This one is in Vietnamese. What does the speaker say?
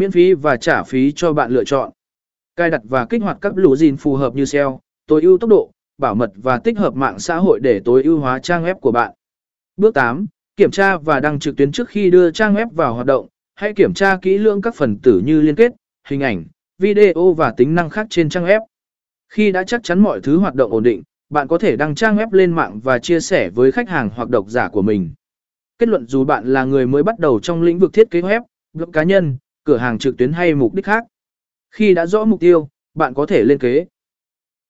miễn phí và trả phí cho bạn lựa chọn. Cài đặt và kích hoạt các lũ gìn phù hợp như SEO, tối ưu tốc độ, bảo mật và tích hợp mạng xã hội để tối ưu hóa trang web của bạn. Bước 8. Kiểm tra và đăng trực tuyến trước khi đưa trang web vào hoạt động. Hãy kiểm tra kỹ lưỡng các phần tử như liên kết, hình ảnh, video và tính năng khác trên trang web. Khi đã chắc chắn mọi thứ hoạt động ổn định, bạn có thể đăng trang web lên mạng và chia sẻ với khách hàng hoặc độc giả của mình. Kết luận dù bạn là người mới bắt đầu trong lĩnh vực thiết kế web, blog cá nhân, cửa hàng trực tuyến hay mục đích khác. Khi đã rõ mục tiêu, bạn có thể lên kế.